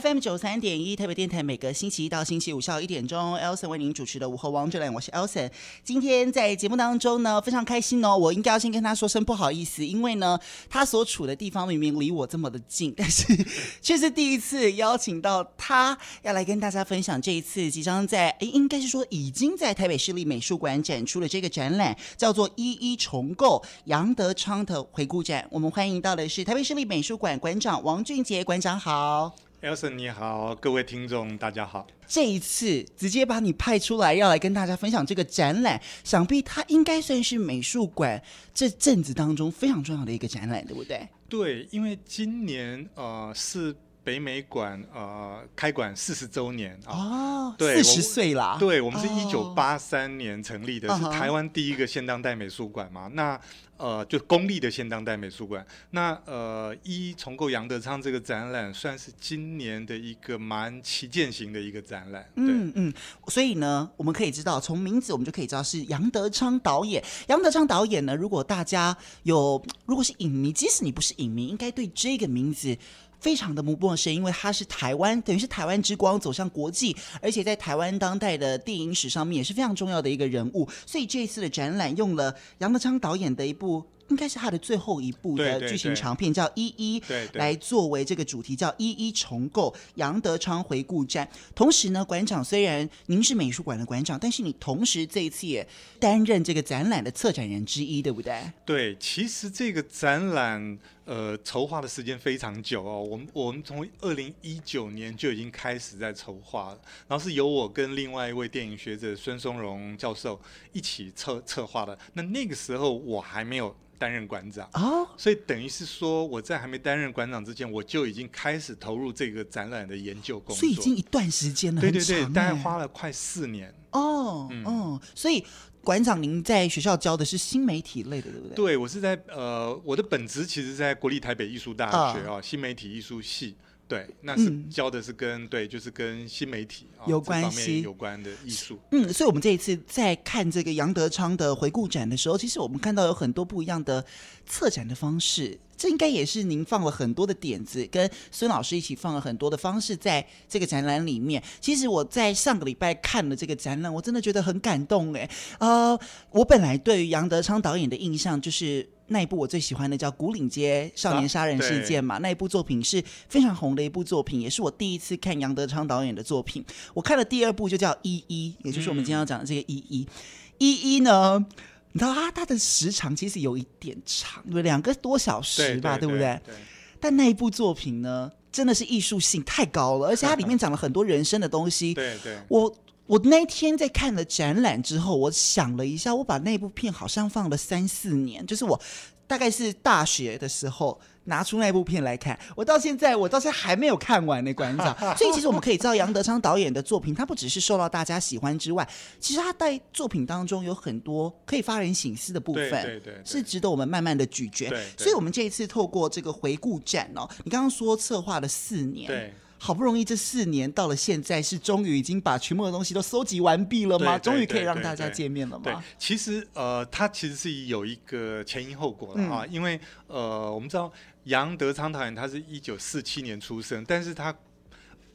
FM 九三点一，特别电台，每个星期一到星期五下午一点钟，Elson 为您主持的午后王者来，我是 Elson。今天在节目当中呢，非常开心哦。我应该要先跟他说声不好意思，因为呢，他所处的地方明明离我这么的近，但是却是第一次邀请到他要来跟大家分享这一次即将在诶，应该是说已经在台北市立美术馆展出的这个展览，叫做《一一重构杨德昌的回顾展》。我们欢迎到的是台北市立美术馆馆长王俊杰馆长好。Elson 你好，各位听众大家好。这一次直接把你派出来，要来跟大家分享这个展览，想必它应该算是美术馆这阵子当中非常重要的一个展览，对不对？对，因为今年呃是北美馆呃开馆四十周年啊，四十岁啦。对，我们是一九八三年成立的，哦，是台湾第一个现当代美术馆嘛。那呃，就公立的现当代美术馆。那呃，一重构杨德昌这个展览，算是今年的一个蛮旗舰型的一个展览。嗯嗯，所以呢，我们可以知道，从名字我们就可以知道是杨德昌导演。杨德昌导演呢，如果大家有，如果是影迷，即使你不是影迷，应该对这个名字。非常的不陌生，因为他是台湾，等于是台湾之光走向国际，而且在台湾当代的电影史上面也是非常重要的一个人物。所以这一次的展览用了杨德昌导演的一部。应该是他的最后一部的剧情长片，叫《一一》，来作为这个主题，叫《一一重构杨德昌回顾展》。同时呢，馆长虽然您是美术馆的馆长，但是你同时这一次也担任这个展览的策展人之一，对不对？对，其实这个展览呃筹划的时间非常久哦，我们我们从二零一九年就已经开始在筹划了，然后是由我跟另外一位电影学者孙松荣教授一起策策划的。那那个时候我还没有。担任馆长哦，所以等于是说，我在还没担任馆长之前，我就已经开始投入这个展览的研究工作，所以已经一段时间了，对对对，大概花了快四年哦，嗯，哦，所以馆长您在学校教的是新媒体类的，对不对？对，我是在呃，我的本职其实在国立台北艺术大学啊，新媒体艺术系。对，那是教的是跟、嗯、对，就是跟新媒体有关系、有关的艺术。嗯，所以，我们这一次在看这个杨德昌的回顾展的时候，其实我们看到有很多不一样的策展的方式。这应该也是您放了很多的点子，跟孙老师一起放了很多的方式在这个展览里面。其实我在上个礼拜看了这个展览，我真的觉得很感动哎。呃，我本来对于杨德昌导演的印象就是。那一部我最喜欢的叫《古岭街少年杀人事件》嘛，啊，那一部作品是非常红的一部作品，也是我第一次看杨德昌导演的作品。我看了第二部就叫《一一》，也就是我们今天要讲的这个《一一》。一一呢，你知道啊，它的时长其实有一点长，对，两个多小时吧，对，不对？对。但那一部作品呢，真的是艺术性太高了，而且它里面讲了很多人生的东西。对对，我。我那天在看了展览之后，我想了一下，我把那部片好像放了三四年，就是我大概是大学的时候拿出那部片来看，我到现在我到现在还没有看完呢，馆长。所以其实我们可以知道，杨德昌导演的作品，他不只是受到大家喜欢之外，其实他在作品当中有很多可以发人省思的部分，对对对，是值得我们慢慢的咀嚼。所以我们这一次透过这个回顾展哦，你刚刚说策划了四年，对。好不容易这四年到了现在，是终于已经把全部的东西都收集完毕了吗？终于可以让大家见面了吗？对，其实呃，它其实是有一个前因后果的啊，嗯、因为呃，我们知道杨德昌导演他是一九四七年出生，但是他。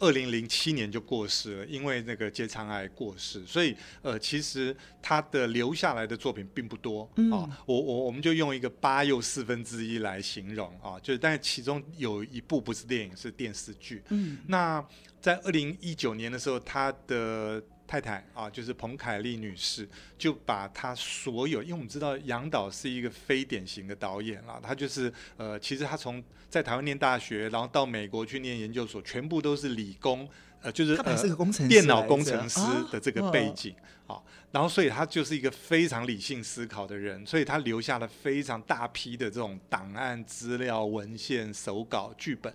二零零七年就过世了，因为那个结肠癌过世，所以呃，其实他的留下来的作品并不多啊。我我我们就用一个八又四分之一来形容啊，就是但是其中有一部不是电影，是电视剧。嗯，那在二零一九年的时候，他的。太太啊，就是彭凯丽女士，就把她所有，因为我们知道杨导是一个非典型的导演啦，他就是呃，其实他从在台湾念大学，然后到美国去念研究所，全部都是理工，呃，就是他本是个工程呃，电脑工程师的这个背景啊，然后所以他就是一个非常理性思考的人，所以他留下了非常大批的这种档案、资料、文献、手稿、剧本。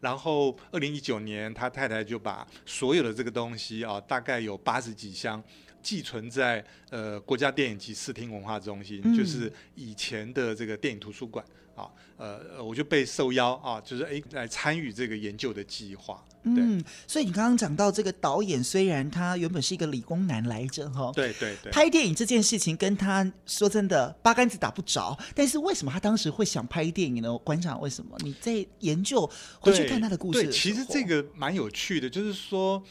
然后，二零一九年，他太太就把所有的这个东西啊，大概有八十几箱，寄存在呃国家电影及视听文化中心，嗯、就是以前的这个电影图书馆啊，呃，我就被受邀啊，就是哎来参与这个研究的计划。嗯，所以你刚刚讲到这个导演，虽然他原本是一个理工男来着哈，对对对，拍电影这件事情跟他说真的八竿子打不着，但是为什么他当时会想拍电影呢？馆长，为什么？你在研究回去看他的故事其实这个蛮有趣的，就是说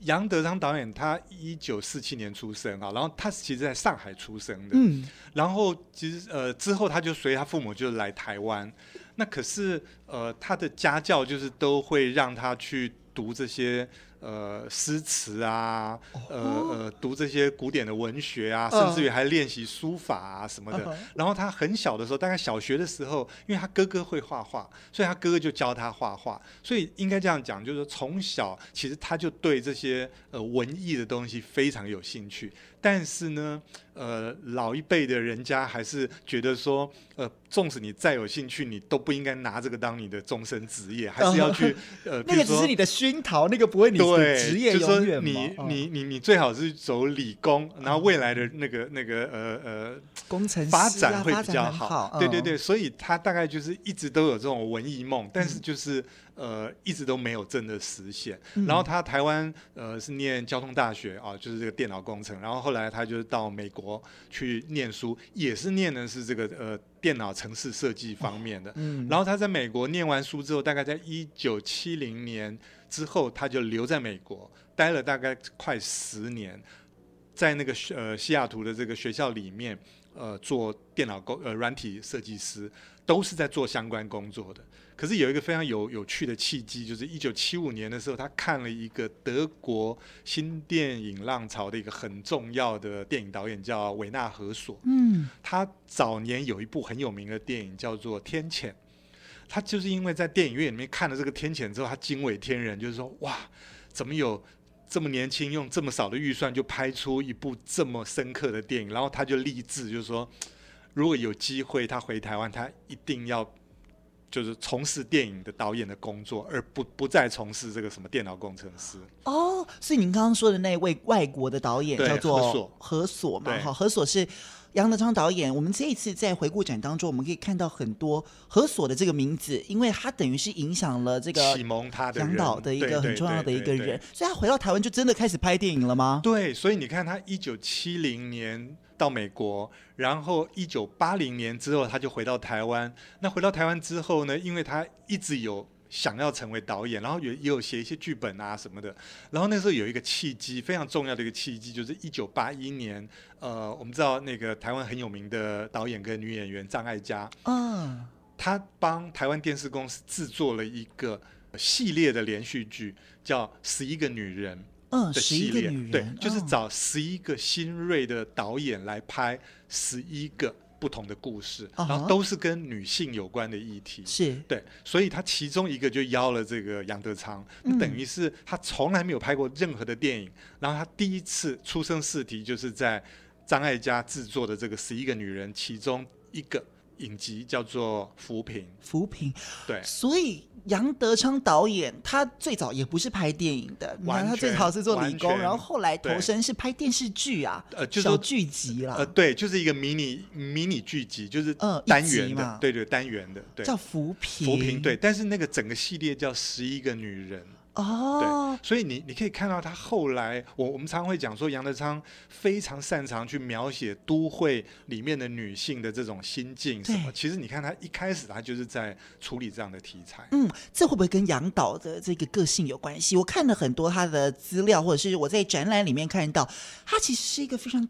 杨德昌导演他一九四七年出生啊，然后他其实在上海出生的，嗯，然后其实呃之后他就随他父母就来台湾。那可是，呃，他的家教就是都会让他去读这些呃诗词啊，呃呃，读这些古典的文学啊，甚至于还练习书法啊什么的。然后他很小的时候，大概小学的时候，因为他哥哥会画画，所以他哥哥就教他画画。所以应该这样讲，就是说从小其实他就对这些呃文艺的东西非常有兴趣。但是呢，呃，老一辈的人家还是觉得说，呃，纵使你再有兴趣，你都不应该拿这个当你的终身职业，还是要去呃，那个只是你的熏陶，那个不会你的职业永远你你你你最好是走理工，然后未来的那个那个呃呃工程发展会比较好。对对对，嗯、所以他大概就是一直都有这种文艺梦，但是就是。呃，一直都没有真的实现。嗯、然后他台湾呃是念交通大学啊，就是这个电脑工程。然后后来他就到美国去念书，也是念的是这个呃电脑城市设计方面的。嗯、然后他在美国念完书之后，大概在一九七零年之后，他就留在美国待了大概快十年，在那个呃西雅图的这个学校里面呃做电脑工呃软体设计师，都是在做相关工作的。可是有一个非常有有趣的契机，就是一九七五年的时候，他看了一个德国新电影浪潮的一个很重要的电影导演，叫维纳何索。嗯，他早年有一部很有名的电影叫做《天谴》，他就是因为在电影院里面看了这个《天谴》之后，他惊为天人，就是说哇，怎么有这么年轻，用这么少的预算就拍出一部这么深刻的电影？然后他就立志，就是说，如果有机会他回台湾，他一定要。就是从事电影的导演的工作，而不不再从事这个什么电脑工程师。哦，所以您刚刚说的那位外国的导演叫做何索，何索嘛？哈，何索是杨德昌导演。我们这一次在回顾展当中，我们可以看到很多何所的这个名字，因为他等于是影响了这个启蒙他的杨导的一个很重要的一个人。所以他回到台湾就真的开始拍电影了吗？对，所以你看他一九七零年。到美国，然后一九八零年之后，他就回到台湾。那回到台湾之后呢，因为他一直有想要成为导演，然后也也有写一些剧本啊什么的。然后那时候有一个契机，非常重要的一个契机，就是一九八一年，呃，我们知道那个台湾很有名的导演跟女演员张艾嘉，嗯，他帮台湾电视公司制作了一个系列的连续剧，叫《十一个女人》。嗯，的系列，对，嗯、就是找十一个新锐的导演来拍十一个不同的故事，嗯、然后都是跟女性有关的议题。是对，所以他其中一个就邀了这个杨德昌，嗯、等于是他从来没有拍过任何的电影，然后他第一次出生试题就是在张艾嘉制作的这个十一个女人其中一个。影集叫做《扶贫》，扶贫，对，所以杨德昌导演他最早也不是拍电影的，你看他最早是做理工，然后后来投身是拍电视剧啊，呃，就是小剧集啦，呃，对，就是一个迷你迷你剧集，就是单元的，呃、对对，单元的，对，叫扶贫，扶贫，对，但是那个整个系列叫《十一个女人》。哦，对，所以你你可以看到他后来，我我们常会讲说，杨德昌非常擅长去描写都会里面的女性的这种心境什么。其实你看他一开始他就是在处理这样的题材。嗯，这会不会跟杨导的这个个性有关系？我看了很多他的资料，或者是我在展览里面看到，他其实是一个非常。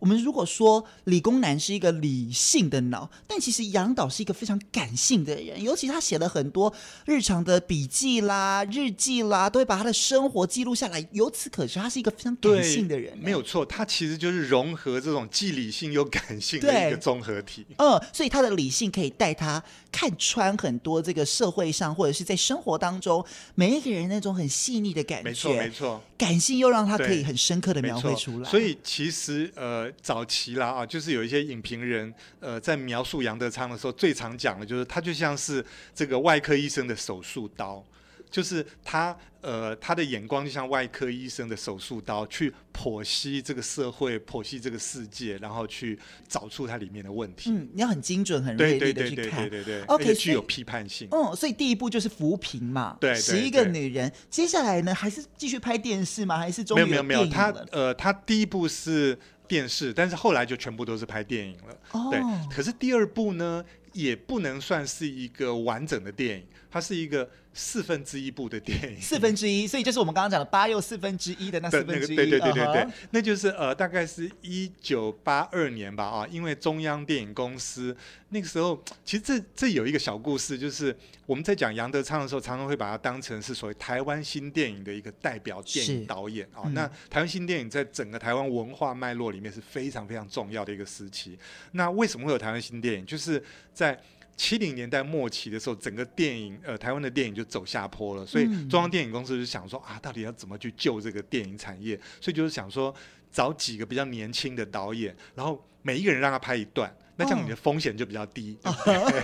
我们如果说理工男是一个理性的脑，但其实杨导是一个非常感性的人，尤其他写了很多日常的笔记啦、日记啦，都会把他的生活记录下来。由此可知，他是一个非常感性的人。没有错，他其实就是融合这种既理性又感性的一个综合体。嗯，所以他的理性可以带他看穿很多这个社会上或者是在生活当中每一个人那种很细腻的感觉。没错，没错。感性又让他可以很深刻的描绘出来。所以其实呃。早期啦啊，就是有一些影评人呃在描述杨德昌的时候，最常讲的就是他就像是这个外科医生的手术刀，就是他呃，他的眼光就像外科医生的手术刀，去剖析这个社会，剖析这个世界，然后去找出它里面的问题。嗯，你要很精准、很锐利的去看，对对对对对对对，OK，具有批判性。嗯，所以第一步就是扶贫嘛，对，十一个女人。接下来呢，还是继续拍电视吗？还是终于没有没有没有，他呃，他第一部是电视，但是后来就全部都是拍电影了。哦，对。可是第二部呢，也不能算是一个完整的电影，它是一个。四分之一部的电影，四分之一，所以就是我们刚刚讲的八又四分之一的那四分之一，对对对对对对，uh -huh. 那就是呃，大概是一九八二年吧啊，因为中央电影公司那个时候，其实这这有一个小故事，就是我们在讲杨德昌的时候，常常会把它当成是所谓台湾新电影的一个代表电影导演啊。那台湾新电影在整个台湾文化脉络里面是非常非常重要的一个时期。那为什么会有台湾新电影？就是在七零年代末期的时候，整个电影呃，台湾的电影就走下坡了，所以中央电影公司就想说啊，到底要怎么去救这个电影产业？所以就是想说找几个比较年轻的导演，然后每一个人让他拍一段，那这样你的风险就比较低。哦、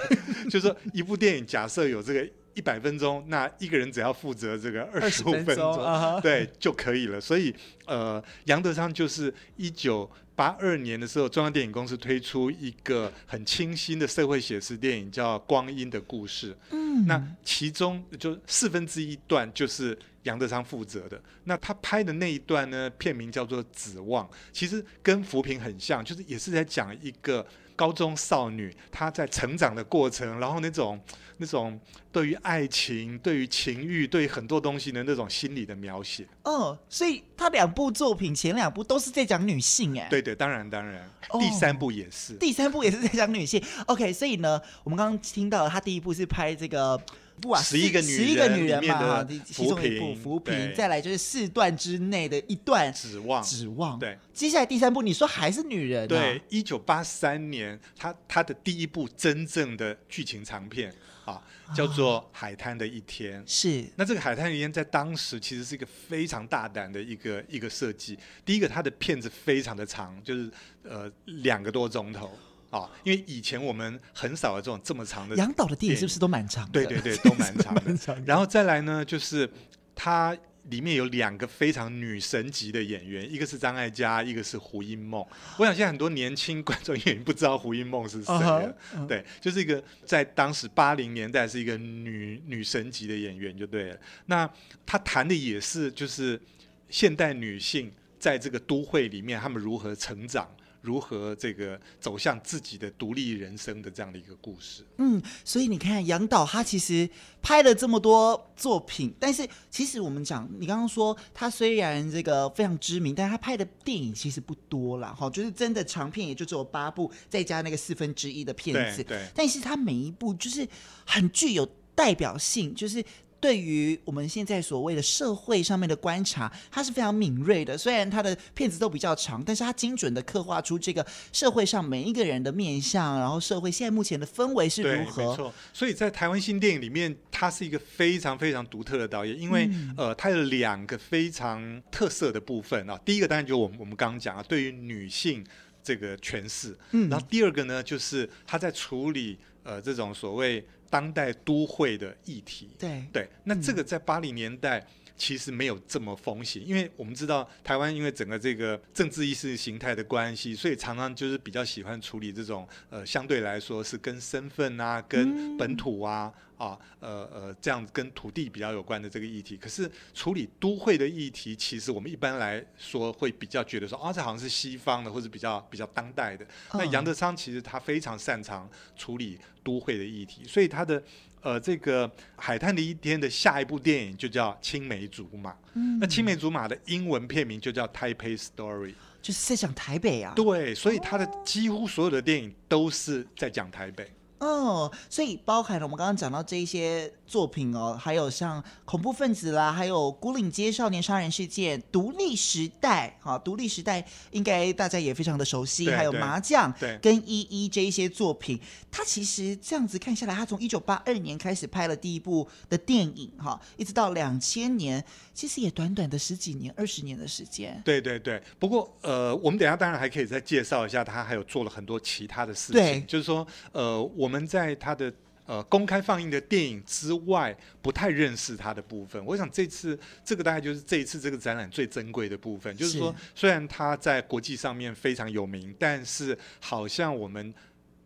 就是说一部电影假设有这个一百分钟，那一个人只要负责这个二十五分钟，对就可以了。所以呃，杨德昌就是一九。八二年的时候，中央电影公司推出一个很清新的社会写实电影，叫《光阴的故事》。嗯，那其中就四分之一段就是杨德昌负责的。那他拍的那一段呢，片名叫做《指望》，其实跟扶贫很像，就是也是在讲一个高中少女她在成长的过程，然后那种。那种对于爱情、对于情欲、对于很多东西的那种心理的描写。哦，所以他两部作品前两部都是在讲女性，哎。对对，当然当然，哦，第三部也是。第三部也是在讲女性。OK，所以呢，我们刚刚听到他第一部是拍这个。不啊，十一个女人，十一个女人嘛，哈，其中一部扶贫，再来就是四段之内的一段指望，指望。对，接下来第三部，你说还是女人？啊？对，一九八三年，他他的第一部真正的剧情长片啊，叫做《海滩的一天》。是，那这个《海滩的一天》在当时其实是一个非常大胆的一个一个设计。第一个，它的片子非常的长，就是呃两个多钟头。啊，因为以前我们很少有这种这么长的。杨导的电影是不是都蛮长的？对对对，都蛮长的。长的然后再来呢，就是它里面有两个非常女神级的演员，一个是张艾嘉，一个是胡因梦。我想现在很多年轻观众也不知道胡因梦是谁了。Uh -huh. 对，就是一个在当时八零年代是一个女女神级的演员就对了。那他谈的也是就是现代女性在这个都会里面，她们如何成长。如何这个走向自己的独立人生的这样的一个故事？嗯，所以你看杨导他其实拍了这么多作品，但是其实我们讲，你刚刚说他虽然这个非常知名，但是他拍的电影其实不多啦。哈，就是真的长片也就只有八部，再加那个四分之一的片子。对，对。但是他每一部就是很具有代表性，就是。对于我们现在所谓的社会上面的观察，他是非常敏锐的。虽然他的片子都比较长，但是他精准的刻画出这个社会上每一个人的面相，然后社会现在目前的氛围是如何。对，没错。所以在台湾新电影里面，他是一个非常非常独特的导演，因为、嗯、呃，他有两个非常特色的部分啊。第一个当然就我们我们刚刚讲啊，对于女性这个诠释。嗯。然后第二个呢，就是他在处理呃这种所谓。当代都会的议题，对。对，那这个在八零年代其实没有这么风行，嗯，因为我们知道台湾因为整个这个政治意识形态的关系，所以常常就是比较喜欢处理这种呃相对来说是跟身份啊、跟本土啊。啊，呃呃，这样跟土地比较有关的这个议题，可是处理都会的议题，其实我们一般来说会比较觉得说，啊，这好像是西方的，或者比较比较当代的。那杨德昌其实他非常擅长处理都会的议题，所以他的呃这个《海滩的一天》的下一部电影就叫《青梅竹马》。嗯，那《青梅竹马》的英文片名就叫《Taipei Story》，就是在讲台北啊。对，所以他的几乎所有的电影都是在讲台北。哦，所以包含了我们刚刚讲到这一些作品哦，还有像恐怖分子啦，还有孤岭街少年杀人事件、独立时代，哈，独立时代应该大家也非常的熟悉，还有麻将，对，跟一一这一些作品，他其实这样子看下来，他从一九八二年开始拍了第一部的电影，哈，一直到两千年，其实也短短的十几年、二十年的时间。对对对，不过呃，我们等一下当然还可以再介绍一下，他还有做了很多其他的事情，对，就是说呃我。我们在他的呃公开放映的电影之外，不太认识他的部分。我想这次这个大概就是这一次这个展览最珍贵的部分，就是说虽然他在国际上面非常有名，但是好像我们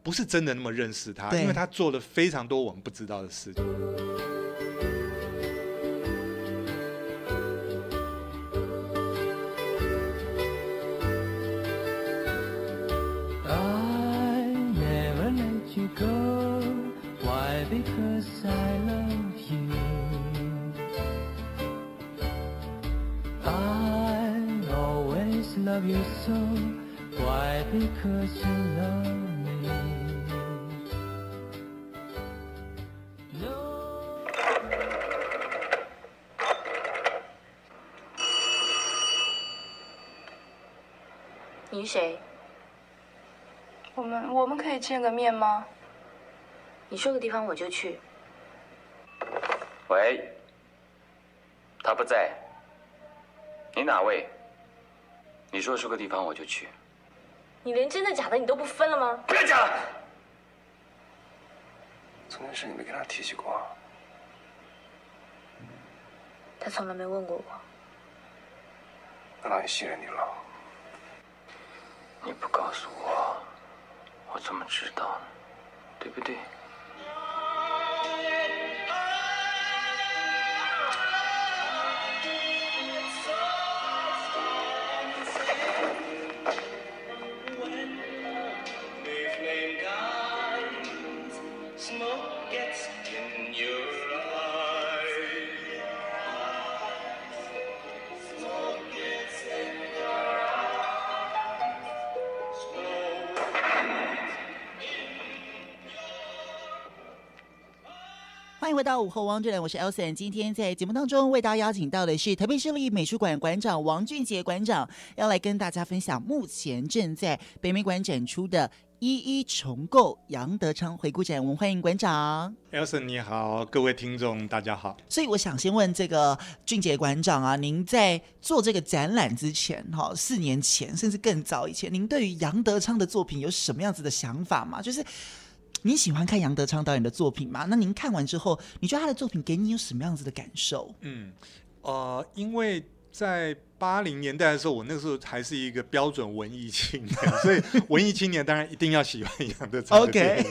不是真的那么认识他，因为他做了非常多我们不知道的事情。你谁？我们我们可以见个面吗？你说个地方我就去。喂，他不在。你哪位？你说出个地方我就去。你连真的假的你都不分了吗？不要讲了。这件事你没跟他提起过？他从来没问过我。那他也信任你了。你不告诉我，我怎么知道呢？对不对？迎回到午后汪志良，我是 Elson。今天在节目当中为大家邀请到的是台北市立美术馆馆长王俊杰馆长，要来跟大家分享目前正在北美馆展出的《一一重构杨德昌回顾展》。我们欢迎馆长。Elson 你好，各位听众大家好。所以我想先问这个俊杰馆长啊，您在做这个展览之前，哈，四年前甚至更早以前，您对于杨德昌的作品有什么样子的想法吗？就是。你喜欢看杨德昌导演的作品吗？那您看完之后，你觉得他的作品给你有什么样子的感受？嗯，呃，因为在八零年代的时候，我那个时候还是一个标准文艺青年，所以文艺青年当然一定要喜欢杨德昌。OK，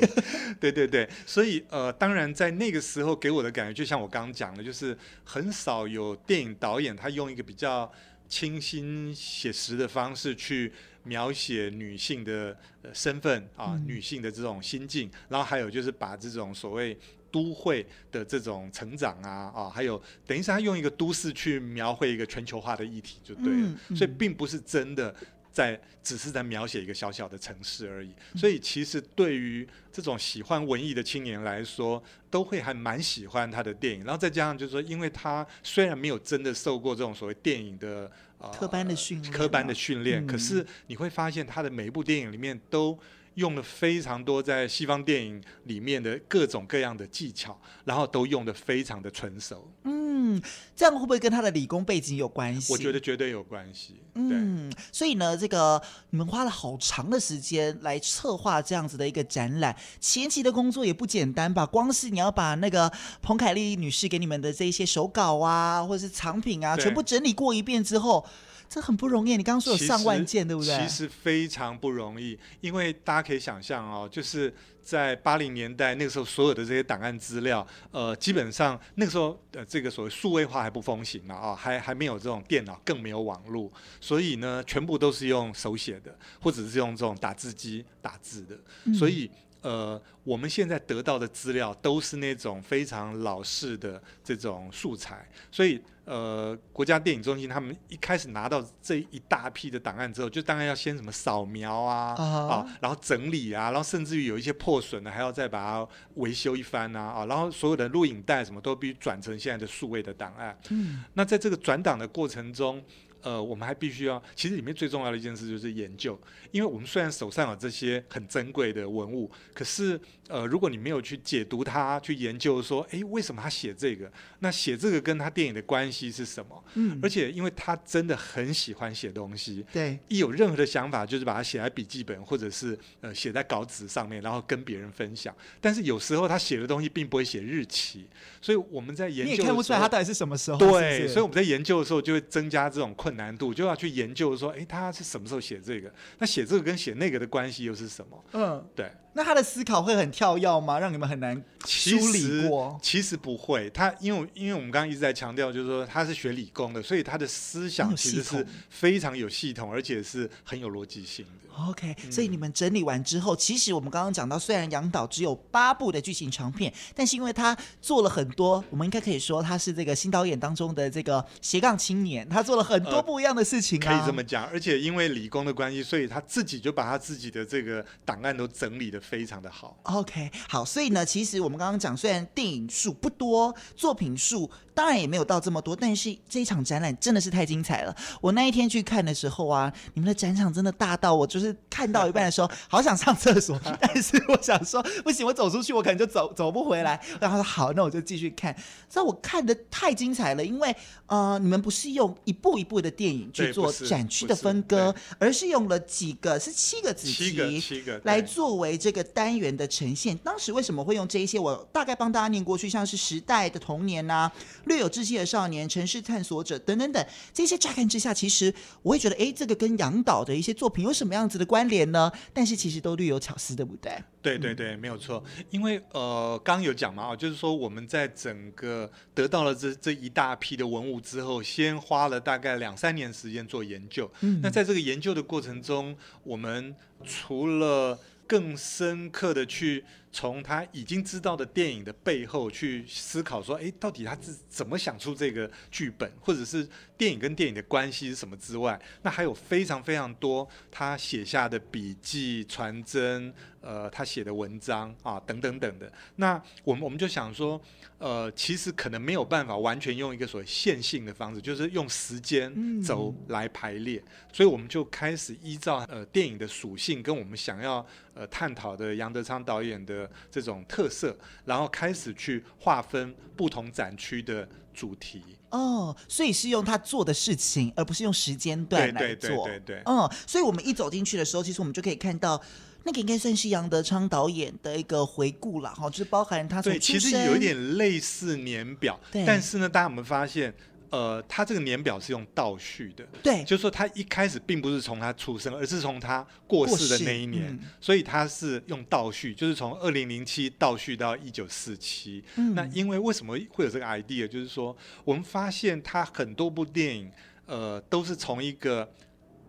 对对对，所以呃，当然在那个时候给我的感觉，就像我刚刚讲的，就是很少有电影导演他用一个比较清新写实的方式去。描写女性的身份啊，嗯、女性的这种心境，然后还有就是把这种所谓都会的这种成长啊啊，还有等于是他用一个都市去描绘一个全球化的议题就对了，嗯嗯、所以并不是真的在只是在描写一个小小的城市而已。所以其实对于这种喜欢文艺的青年来说，都会还蛮喜欢他的电影。然后再加上就是说，因为他虽然没有真的受过这种所谓电影的。科班的训练，科班的训练。可是你会发现，他的每一部电影里面都用了非常多在西方电影里面的各种各样的技巧，然后都用的非常的纯熟。嗯，这样会不会跟他的理工背景有关系？我觉得绝对有关系。嗯，所以呢，这个你们花了好长的时间来策划这样子的一个展览，前期的工作也不简单吧？光是你要把那个彭凯丽女士给你们的这一些手稿啊，或者是藏品啊，全部整理过一遍之后。这很不容易，你刚刚说有上万件，对不对？其实非常不容易，因为大家可以想象哦，就是在八零年代那个时候，所有的这些档案资料，呃，基本上那个时候的这个所谓数位化还不风行嘛，啊，还还没有这种电脑，更没有网络，所以呢，全部都是用手写的，或者是用这种打字机打字的，嗯、所以。呃，我们现在得到的资料都是那种非常老式的这种素材，所以呃，国家电影中心他们一开始拿到这一大批的档案之后，就当然要先什么扫描啊、uh huh. 啊，然后整理啊，然后甚至于有一些破损的，还要再把它维修一番啊啊，然后所有的录影带什么都必须转成现在的数位的档案。嗯，那在这个转档的过程中。呃，我们还必须要，其实里面最重要的一件事就是研究，因为我们虽然手上有这些很珍贵的文物，可是呃，如果你没有去解读它，去研究说，哎，为什么他写这个？那写这个跟他电影的关系是什么？嗯，而且因为他真的很喜欢写东西，对，一有任何的想法，就是把它写在笔记本或者是呃写在稿纸上面，然后跟别人分享。但是有时候他写的东西并不会写日期，所以我们在研究你也看不出来他到底是什么时候。对，是是所以我们在研究的时候就会增加这种困难度，就要去研究说，哎，他是什么时候写这个？那写这个跟写那个的关系又是什么？嗯，对。那他的思考会很跳跃吗？让你们很难梳理过？其实，其实不会。他因为因为我们刚刚一直在强调，就是说他是学理工的，所以他的思想其实是非常有系统，而且是很有逻辑性的。OK，所以你们整理完之后，嗯、其实我们刚刚讲到，虽然杨导只有八部的剧情长片，但是因为他做了很多，我们应该可以说他是这个新导演当中的这个斜杠青年，他做了很多不一样的事情、啊呃、可以这么讲。而且因为理工的关系，所以他自己就把他自己的这个档案都整理得非常的好。OK，好，所以呢，其实我们刚刚讲，虽然电影数不多，作品数当然也没有到这么多，但是这一场展览真的是太精彩了。我那一天去看的时候啊，你们的展场真的大到我就是。看到一半的时候，好想上厕所，但是我想说不行，我走出去我可能就走走不回来。然后说好，那我就继续看。所以我看的太精彩了，因为呃，你们不是用一步一步的电影去做展区的分割，而是用了几个是七个子集，七个来作为这个单元的呈现。当时为什么会用这一些？我大概帮大家念过去，像是时代的童年呐、啊，略有志气的少年，城市探索者等等等这些。乍看之下，其实我会觉得，哎，这个跟杨导的一些作品有什么样子的关联呢？但是其实都略有巧思，对不对？对对对，没有错。因为呃，刚刚有讲嘛，就是说我们在整个得到了这这一大批的文物之后，先花了大概两三年时间做研究。嗯，那在这个研究的过程中，我们除了更深刻的去从他已经知道的电影的背后去思考，说，哎，到底他是怎么想出这个剧本，或者是电影跟电影的关系是什么之外，那还有非常非常多他写下的笔记、传真，呃，他写的文章啊，等等等的。那我们我们就想说，呃，其实可能没有办法完全用一个所谓线性的方式，就是用时间轴来排列，嗯、所以我们就开始依照呃电影的属性跟我们想要。呃，探讨的杨德昌导演的这种特色，然后开始去划分不同展区的主题。哦，所以是用他做的事情，而不是用时间段来做。对对对对对。嗯，所以我们一走进去的时候，其实我们就可以看到，那个应该算是杨德昌导演的一个回顾了，哈，就是包含他从对，其实有一点类似年表，对但是呢，大家有没有发现？呃，他这个年表是用倒叙的，对，就是说他一开始并不是从他出生，而是从他过世的那一年，嗯、所以他是用倒叙，就是从二零零七倒叙到一九四七。那因为为什么会有这个 idea？就是说我们发现他很多部电影，呃，都是从一个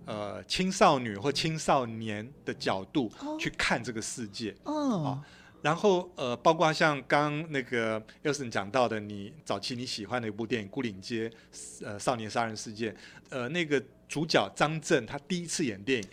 呃青少女或青少年的角度去看这个世界，哦。啊然后呃，包括像刚那个 Elson 讲到的，你早期你喜欢的一部电影《孤岭街》呃少年杀人事件，呃那个主角张震他第一次演电影，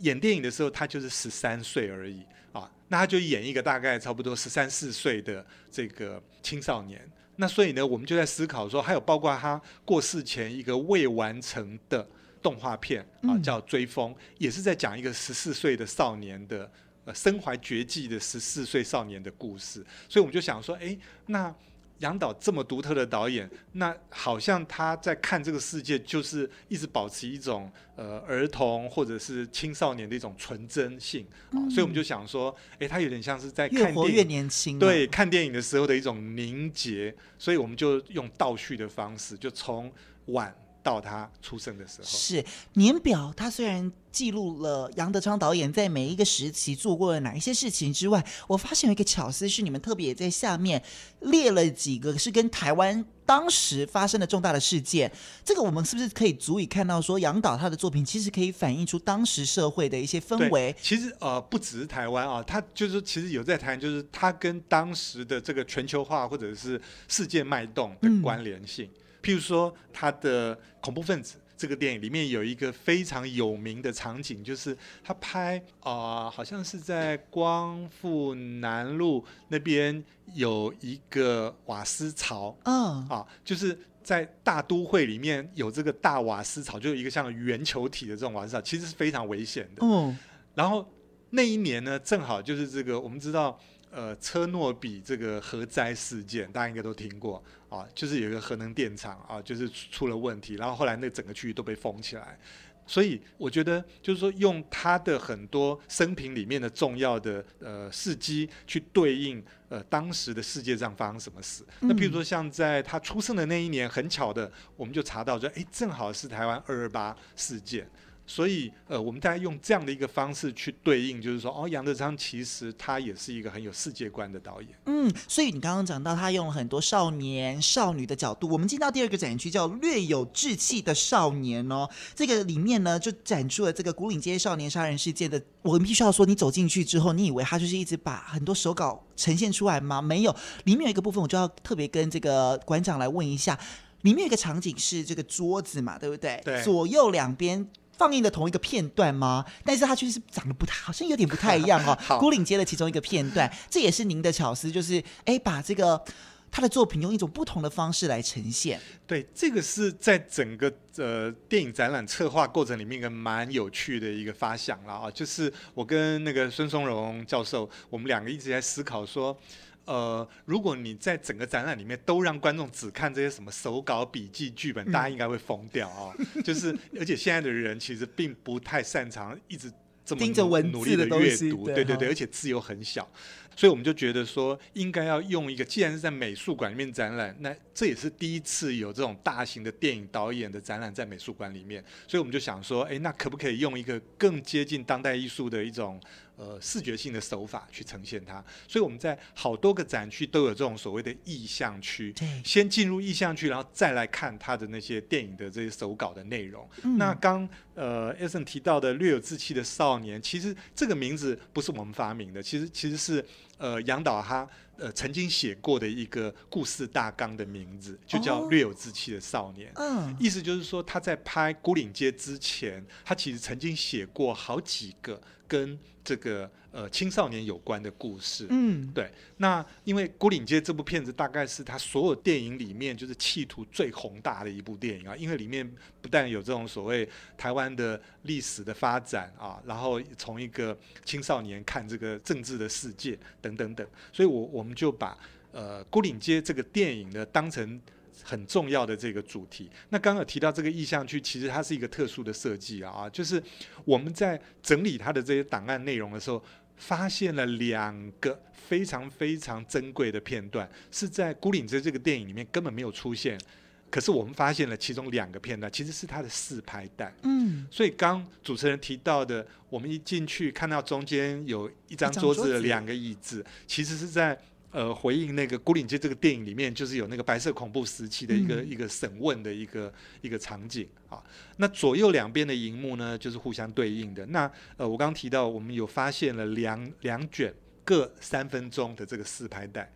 演电影的时候他就是十三岁而已啊，那他就演一个大概差不多十三四岁的这个青少年，那所以呢，我们就在思考说，还有包括他过世前一个未完成的动画片啊，叫《追风》，也是在讲一个十四岁的少年的。呃，身怀绝技的十四岁少年的故事，所以我们就想说，哎，那杨导这么独特的导演，那好像他在看这个世界，就是一直保持一种呃儿童或者是青少年的一种纯真性。啊，嗯、所以我们就想说，哎，他有点像是在看电影，越活越年轻，对，看电影的时候的一种凝结，所以我们就用倒叙的方式，就从晚。到他出生的时候，是年表。他虽然记录了杨德昌导演在每一个时期做过的哪一些事情之外，我发现有一个巧思是，你们特别也在下面列了几个是跟台湾当时发生的重大的事件。这个我们是不是可以足以看到说，杨导他的作品其实可以反映出当时社会的一些氛围？其实呃，不只是台湾啊，他就是其实有在谈，就是他跟当时的这个全球化或者是世界脉动的关联性。嗯譬如说，他的恐怖分子这个电影里面有一个非常有名的场景，就是他拍啊、呃，好像是在光复南路那边有一个瓦斯槽，嗯啊，就是在大都会里面有这个大瓦斯槽，就有一个像圆球体的这种瓦斯槽，其实是非常危险的。嗯，然后那一年呢，正好就是这个我们知道。呃，车诺比这个核灾事件，大家应该都听过啊，就是有一个核能电厂啊，就是出了问题，然后后来那整个区域都被封起来。所以我觉得，就是说用他的很多生平里面的重要的呃事迹去对应呃当时的世界上发生什么事。嗯、那比如说像在他出生的那一年，很巧的，我们就查到说，哎，正好是台湾二二八事件。所以，呃，我们大家用这样的一个方式去对应，就是说，哦，杨德昌其实他也是一个很有世界观的导演。嗯，所以你刚刚讲到他用了很多少年少女的角度，我们进到第二个展区叫“略有志气的少年”哦。这个里面呢，就展出了这个古岭街少年杀人事件的。我们必须要说，你走进去之后，你以为他就是一直把很多手稿呈现出来吗？没有，里面有一个部分，我就要特别跟这个馆长来问一下，里面有一个场景是这个桌子嘛，对不对？对。左右两边。放映的同一个片段吗？但是它确实是长得不太，好像有点不太一样哦。孤岭街的其中一个片段，这也是您的巧思，就是哎，把这个他的作品用一种不同的方式来呈现。对，这个是在整个呃电影展览策划过程里面一个蛮有趣的一个发想了啊，就是我跟那个孙松荣教授，我们两个一直在思考说。呃，如果你在整个展览里面都让观众只看这些什么手稿、笔记、剧本，大家应该会疯掉啊、哦！就是，而且现在的人其实并不太擅长一直这么盯着文字的阅读，对对对，哦、而且字又很小，所以我们就觉得说，应该要用一个，既然是在美术馆里面展览，那这也是第一次有这种大型的电影导演的展览在美术馆里面，所以我们就想说，哎，那可不可以用一个更接近当代艺术的一种。呃，视觉性的手法去呈现它，所以我们在好多个展区都有这种所谓的意象区。对，先进入意象区，然后再来看它的那些电影的这些手稿的内容。嗯、那刚呃，Eason 提到的略有志气的少年，其实这个名字不是我们发明的，其实其实是呃杨导他呃曾经写过的一个故事大纲的名字，就叫略有志气的少年。嗯、哦，意思就是说他在拍孤岭街之前，他其实曾经写过好几个跟这个呃青少年有关的故事，嗯，对。那因为《孤岭街》这部片子大概是他所有电影里面就是企图最宏大的一部电影啊，因为里面不但有这种所谓台湾的历史的发展啊，然后从一个青少年看这个政治的世界等等等，所以我我们就把呃《孤岭街》这个电影呢当成。很重要的这个主题。那刚刚有提到这个意向区，其实它是一个特殊的设计啊，就是我们在整理它的这些档案内容的时候，发现了两个非常非常珍贵的片段，是在《孤岭街》这个电影里面根本没有出现。可是我们发现了其中两个片段，其实是它的四拍带。嗯，所以刚主持人提到的，我们一进去看到中间有一张桌子的两个椅子，其实是在。呃，回应那个《孤岭街》这个电影里面，就是有那个白色恐怖时期的一个、嗯、一个审问的一个一个场景啊。那左右两边的荧幕呢，就是互相对应的。那呃，我刚刚提到，我们有发现了两两卷各三分钟的这个四拍带，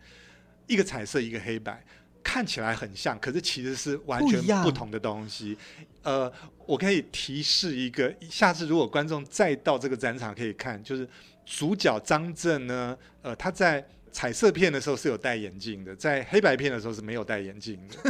一个彩色，一个黑白，看起来很像，可是其实是完全不同的东西。呃，我可以提示一个，下次如果观众再到这个展场可以看，就是主角张震呢，呃，他在。彩色片的时候是有戴眼镜的，在黑白片的时候是没有戴眼镜的。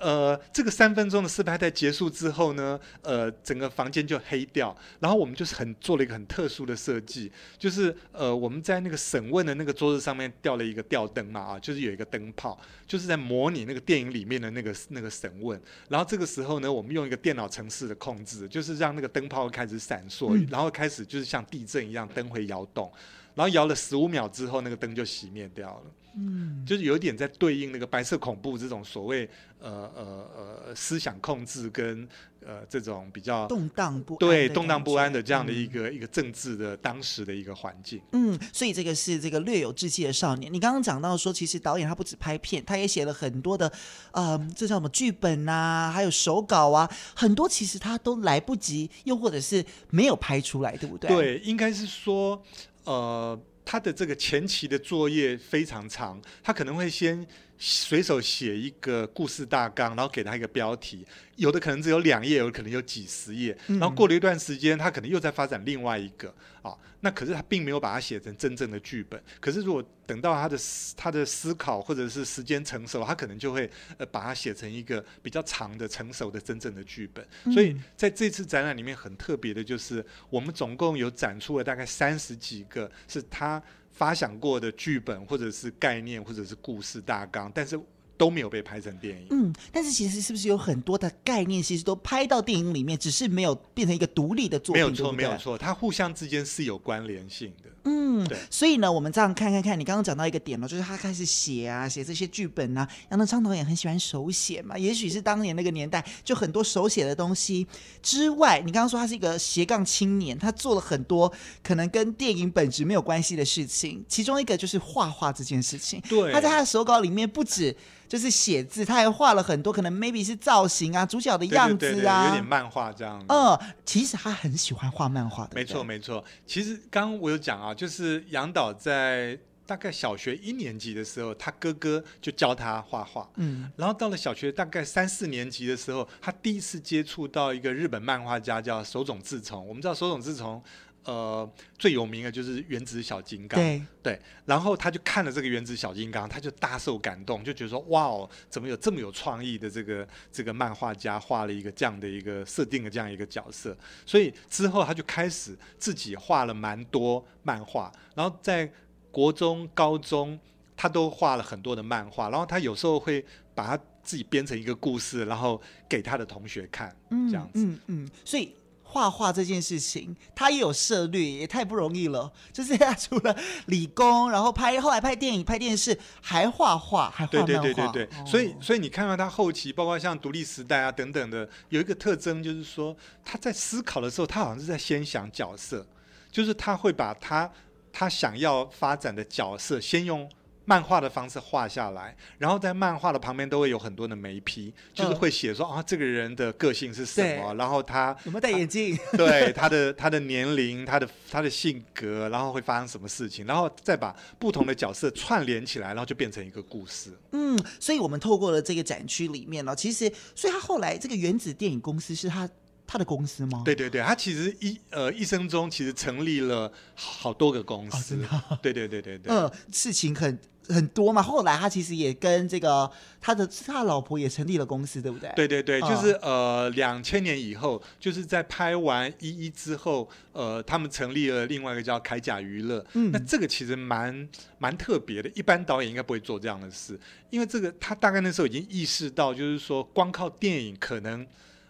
呃，这个三分钟的试拍带结束之后呢，呃，整个房间就黑掉。然后我们就是很做了一个很特殊的设计，就是呃，我们在那个审问的那个桌子上面吊了一个吊灯嘛，啊，就是有一个灯泡，就是在模拟那个电影里面的那个那个审问。然后这个时候呢，我们用一个电脑程式的控制，就是让那个灯泡开始闪烁，嗯、然后开始就是像地震一样，灯会摇动。然后摇了十五秒之后，那个灯就熄灭掉了。嗯，就是有点在对应那个白色恐怖这种所谓呃呃呃思想控制跟呃这种比较动荡不安对动荡不安的这样的一个、嗯、一个政治的当时的一个环境。嗯，所以这个是这个略有志气的少年。你刚刚讲到说，其实导演他不止拍片，他也写了很多的呃，这叫什么剧本啊，还有手稿啊，很多其实他都来不及，又或者是没有拍出来，对不对？对，应该是说。呃，他的这个前期的作业非常长，他可能会先随手写一个故事大纲，然后给他一个标题，有的可能只有两页，有的可能有几十页。然后过了一段时间，他可能又在发展另外一个啊。那可是他并没有把它写成真正的剧本。可是如果等到他的他的思考或者是时间成熟，他可能就会呃把它写成一个比较长的成熟的真正的剧本。所以在这次展览里面很特别的就是，我们总共有展出了大概三十几个是他。发想过的剧本，或者是概念，或者是故事大纲，但是都没有被拍成电影。嗯，但是其实是不是有很多的概念，其实都拍到电影里面，只是没有变成一个独立的作品？没有错，没有错，它互相之间是有关联性的。嗯，对，所以呢，我们这样看看看，你刚刚讲到一个点了，就是他开始写啊，写这些剧本啊。杨德昌导演很喜欢手写嘛，也许是当年那个年代就很多手写的东西之外，你刚刚说他是一个斜杠青年，他做了很多可能跟电影本质没有关系的事情，其中一个就是画画这件事情。对，他在他的手稿里面不止就是写字，他还画了很多可能 maybe 是造型啊、主角的样子啊，对对对对有点漫画这样。嗯，其实他很喜欢画漫画的。没错没错，其实刚刚我有讲啊，就是杨导在大概小学一年级的时候，他哥哥就教他画画。嗯，然后到了小学大概三四年级的时候，他第一次接触到一个日本漫画家叫手冢治虫。我们知道手冢治虫。呃，最有名的就是原子小金刚，对。对，然后他就看了这个原子小金刚，他就大受感动，就觉得说，哇哦，怎么有这么有创意的这个这个漫画家画了一个这样的一个设定的这样一个角色，所以之后他就开始自己画了蛮多漫画，然后在国中、高中他都画了很多的漫画，然后他有时候会把他自己编成一个故事，然后给他的同学看，嗯、这样子，嗯嗯，所以。画画这件事情，他也有涉猎，也太不容易了。就是他除了理工，然后拍，后来拍电影、拍电视，还画画，还画漫画。对对对对对。哦、所以，所以你看到他后期，包括像独立时代啊等等的，有一个特征，就是说他在思考的时候，他好像是在先想角色，就是他会把他他想要发展的角色先用。漫画的方式画下来，然后在漫画的旁边都会有很多的眉批，就是会写说、嗯、啊，这个人的个性是什么，然后他有没有戴眼镜？对，他的他的年龄，他的他的性格，然后会发生什么事情，然后再把不同的角色串联起来，然后就变成一个故事。嗯，所以我们透过了这个展区里面呢，其实，所以他后来这个原子电影公司是他他的公司吗？对对对，他其实一呃一生中其实成立了好多个公司。哦、对对对对对。嗯，事情很。很多嘛，后来他其实也跟这个他的他老婆也成立了公司，对不对？对对对，就是呃两千年以后，就是在拍完一一之后，呃，他们成立了另外一个叫铠甲娱乐。嗯，那这个其实蛮蛮特别的，一般导演应该不会做这样的事，因为这个他大概那时候已经意识到，就是说光靠电影可能。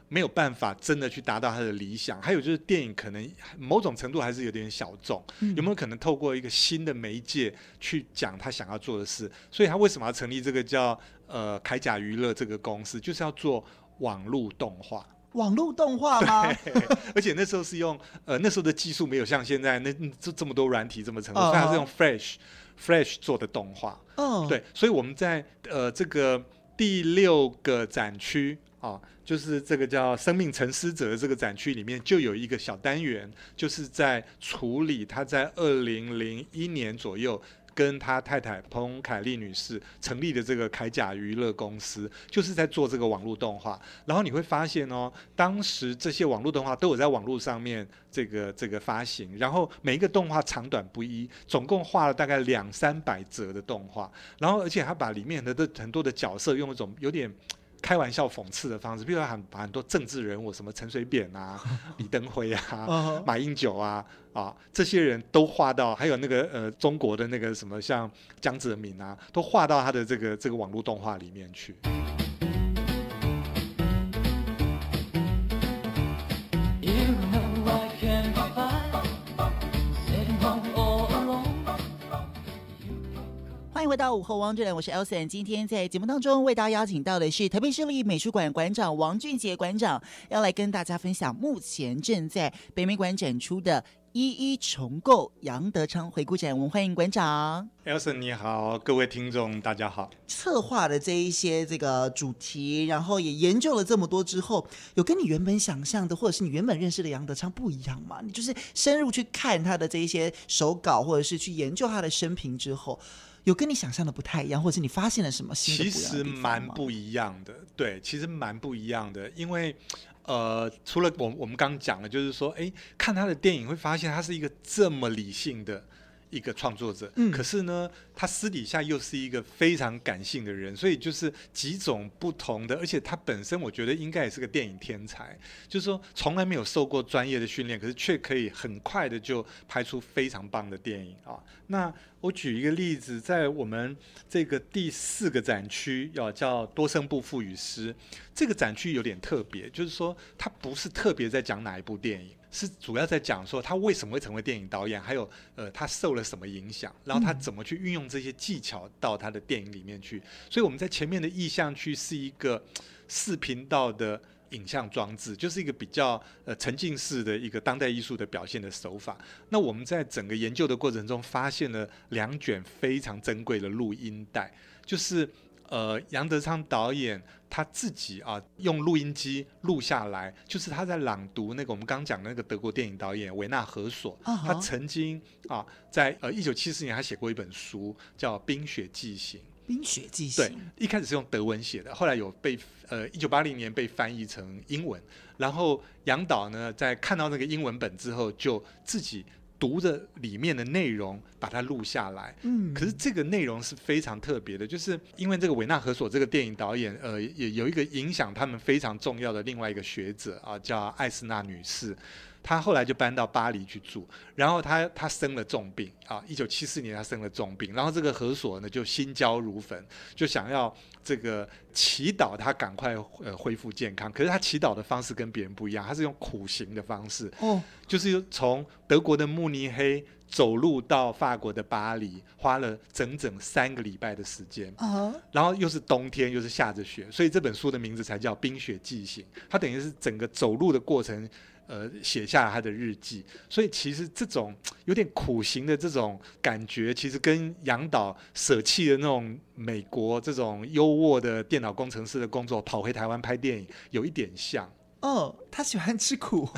没有办法真的去达到他的理想，还有就是电影可能某种程度还是有点小众，嗯、有没有可能透过一个新的媒介去讲他想要做的事？所以他为什么要成立这个叫呃铠甲娱乐这个公司，就是要做网络动画。网络动画吗？而且那时候是用呃那时候的技术没有像现在那这这么多软体这么成熟，所以他是用 Flash Flash 做的动画。哦，对，所以我们在呃这个第六个展区啊。就是这个叫“生命沉思者”的这个展区里面，就有一个小单元，就是在处理他在二零零一年左右跟他太太彭凯丽女士成立的这个铠甲娱乐公司，就是在做这个网络动画。然后你会发现哦，当时这些网络动画都有在网络上面这个这个发行，然后每一个动画长短不一，总共画了大概两三百折的动画。然后而且他把里面的的很多的角色用一种有点。开玩笑、讽刺的方式，比如说很把很多政治人物，什么陈水扁啊、李登辉啊、马英九啊啊，这些人都画到，还有那个呃中国的那个什么像江泽民啊，都画到他的这个这个网络动画里面去。迎回到午后汪志良，我是 Elson。今天在节目当中为大家邀请到的是台北市立美术馆馆长王俊杰馆长，要来跟大家分享目前正在北美馆展出的《一一重构杨德昌回顾展》。我们欢迎馆长。Elson 你好，各位听众大家好。策划的这一些这个主题，然后也研究了这么多之后，有跟你原本想象的，或者是你原本认识的杨德昌不一样吗？你就是深入去看他的这一些手稿，或者是去研究他的生平之后。有跟你想象的不太一样，或者你发现了什么新的？其实蛮不一样的，对，其实蛮不一样的，因为呃，除了我我们刚刚讲的，就是说，哎，看他的电影会发现他是一个这么理性的。一个创作者，嗯，可是呢，他私底下又是一个非常感性的人，所以就是几种不同的，而且他本身我觉得应该也是个电影天才，就是说从来没有受过专业的训练，可是却可以很快的就拍出非常棒的电影啊。那我举一个例子，在我们这个第四个展区，要叫多声部赋予师，这个展区有点特别，就是说他不是特别在讲哪一部电影。是主要在讲说他为什么会成为电影导演，还有呃他受了什么影响，然后他怎么去运用这些技巧到他的电影里面去。所以我们在前面的意象区是一个四频道的影像装置，就是一个比较呃沉浸式的一个当代艺术的表现的手法。那我们在整个研究的过程中发现了两卷非常珍贵的录音带，就是。呃，杨德昌导演他自己啊，用录音机录下来，就是他在朗读那个我们刚讲的那个德国电影导演维纳何索，uh huh. 他曾经啊，在呃一九七四年他写过一本书叫《冰雪纪行》。冰雪纪行。对，一开始是用德文写的，后来有被呃一九八零年被翻译成英文，然后杨导呢在看到那个英文本之后，就自己。读着里面的内容，把它录下来。嗯，可是这个内容是非常特别的，就是因为这个维纳和索这个电影导演，呃，也有一个影响他们非常重要的另外一个学者啊，叫艾斯纳女士。她后来就搬到巴黎去住，然后他他生了重病啊，一九七四年他生了重病，然后这个何所呢就心焦如焚，就想要这个祈祷他赶快呃恢复健康。可是他祈祷的方式跟别人不一样，他是用苦行的方式，哦，就是从德国的慕尼黑走路到法国的巴黎，花了整整三个礼拜的时间，啊，然后又是冬天又是下着雪，所以这本书的名字才叫《冰雪纪行》。它等于是整个走路的过程。呃，写下了他的日记，所以其实这种 有点苦行的这种感觉，其实跟杨导舍弃的那种美国这种优渥的电脑工程师的工作，跑回台湾拍电影有一点像。哦，他喜欢吃苦，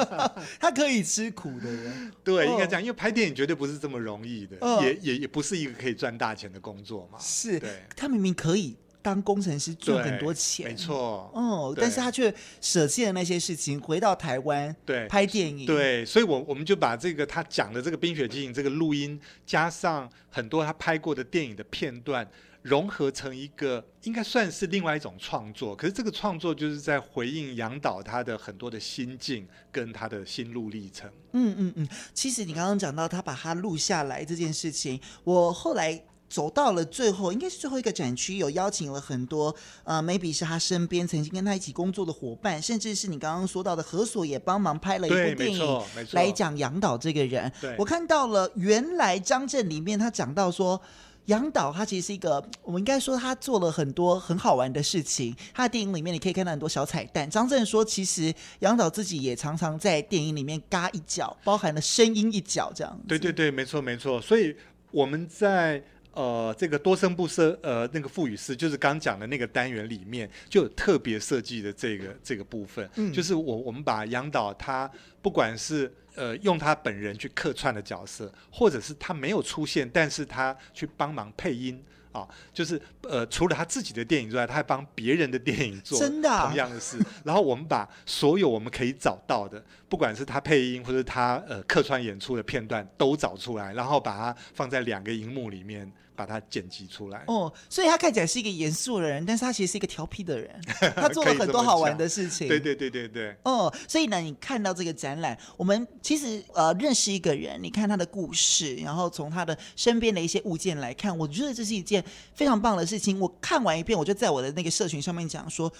他可以吃苦的人。对，应该这样，因为拍电影绝对不是这么容易的，哦、也也也不是一个可以赚大钱的工作嘛。是，对，他明明可以。当工程师赚很多钱，没错。哦，但是他却舍弃了那些事情，回到台湾，对，拍电影。对，所以我我们就把这个他讲的这个《冰雪奇缘》这个录音，加上很多他拍过的电影的片段，融合成一个，应该算是另外一种创作。可是这个创作就是在回应杨导他的很多的心境跟他的心路历程。嗯嗯嗯，其实你刚刚讲到他把它录下来这件事情，我后来。走到了最后，应该是最后一个展区，有邀请了很多呃，maybe 是他身边曾经跟他一起工作的伙伴，甚至是你刚刚说到的何所也帮忙拍了一部电影来讲杨导这个人。我看到了，原来张震里面他讲到说，杨导他其实是一个，我们应该说他做了很多很好玩的事情。他的电影里面你可以看到很多小彩蛋。张震说，其实杨导自己也常常在电影里面嘎一脚，包含了声音一脚这样。对对对，没错没错。所以我们在。呃，这个多声部设呃那个赋语师，就是刚讲的那个单元里面，就有特别设计的这个这个部分，嗯、就是我我们把杨导他不管是呃用他本人去客串的角色，或者是他没有出现，但是他去帮忙配音。啊，就是呃，除了他自己的电影之外，他还帮别人的电影做同样的事。然后我们把所有我们可以找到的，不管是他配音或者他呃客串演出的片段都找出来，然后把它放在两个荧幕里面。把它剪辑出来哦，所以他看起来是一个严肃的人，但是他其实是一个调皮的人，他做了很多好玩的事情。对对对对对。哦，所以呢，你看到这个展览，我们其实呃认识一个人，你看他的故事，然后从他的身边的一些物件来看，我觉得这是一件非常棒的事情。我看完一遍，我就在我的那个社群上面讲说。